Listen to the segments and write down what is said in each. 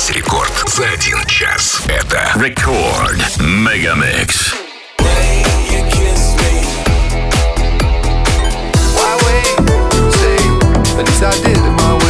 Весь рекорд за один час. Это Рекорд Мегамикс. At least I did it my way.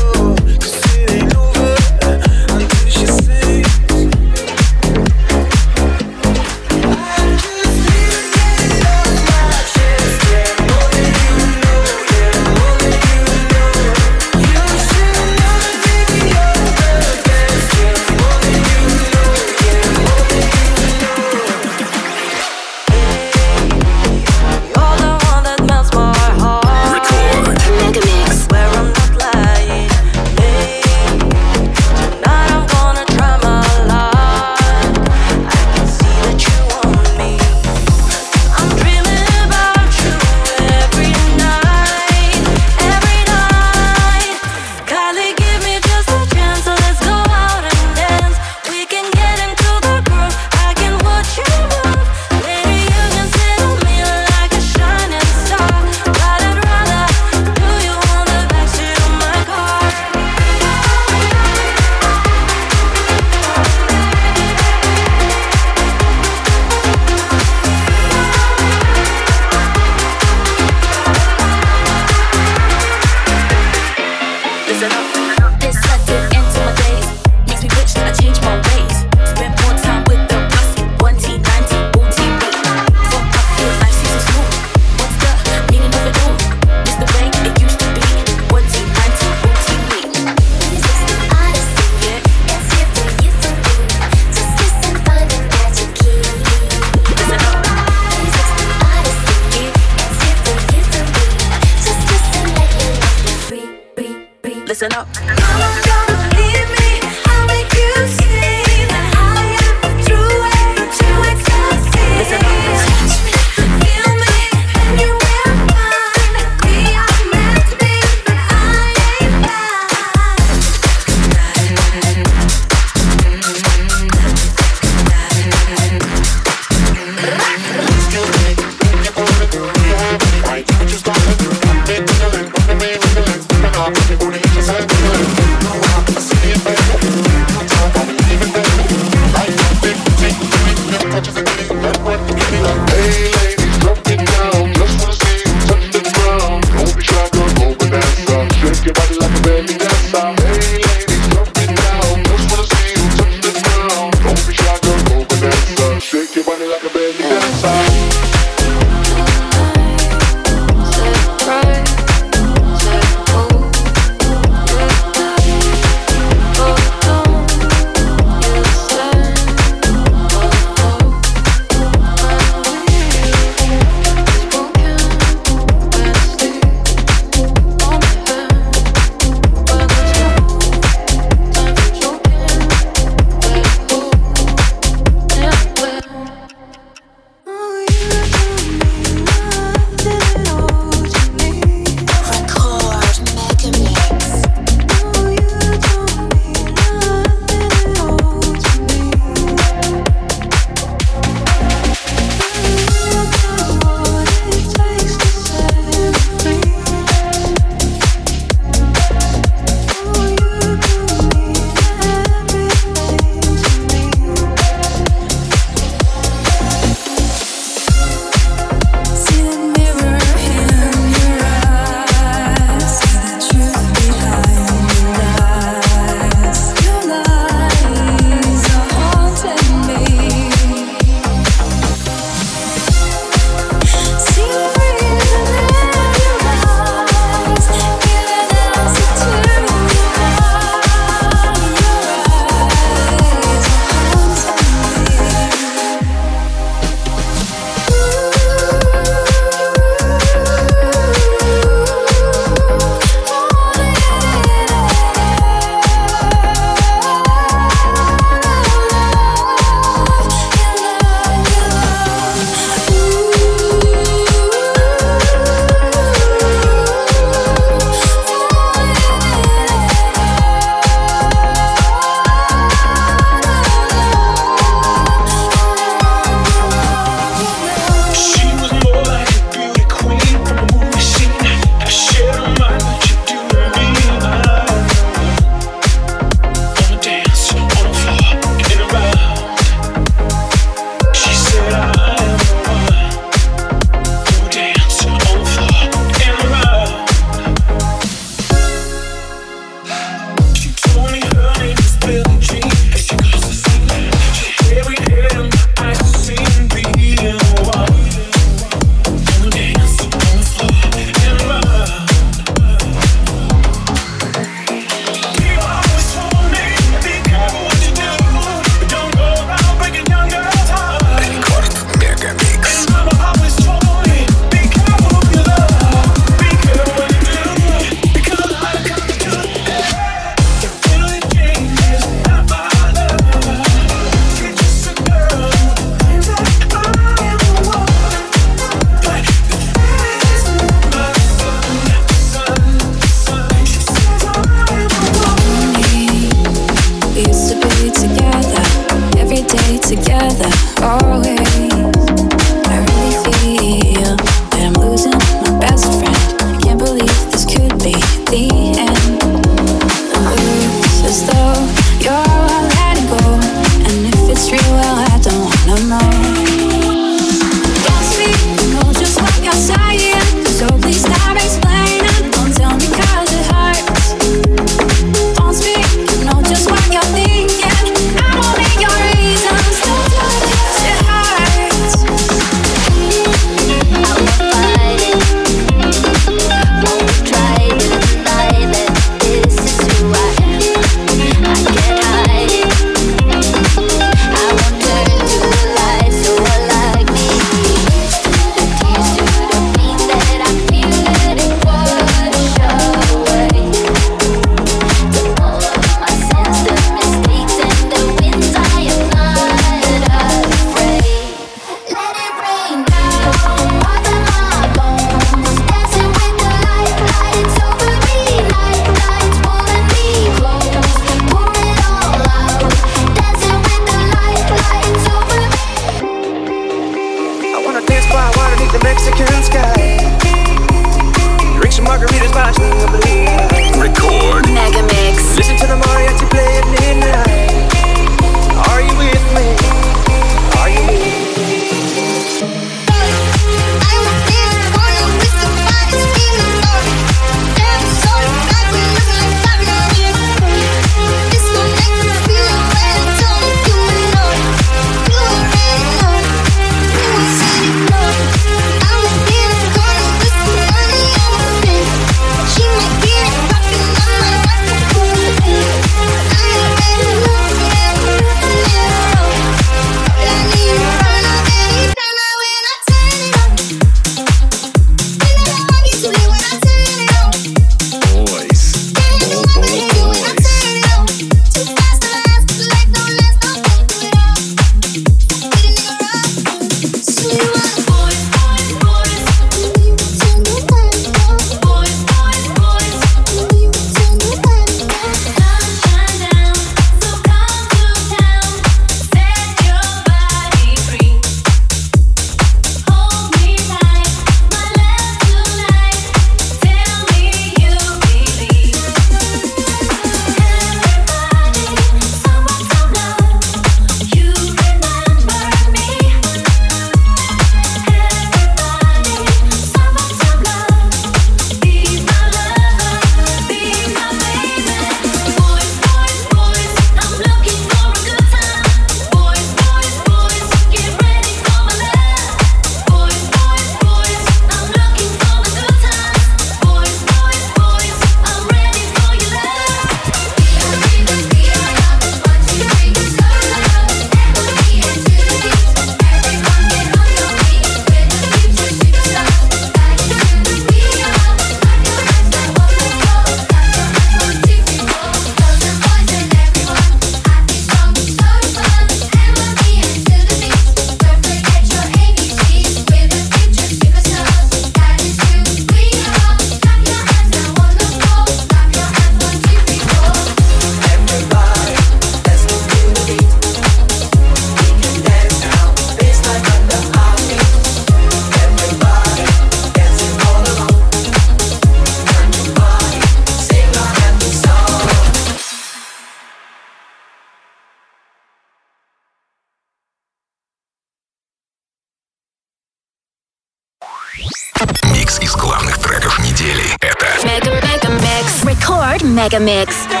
Mega Mix.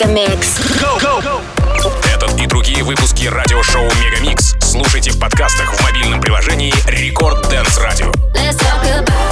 Megamix. Этот и другие выпуски радиошоу Megamix слушайте в подкастах в мобильном приложении Record Dance Radio. Let's talk about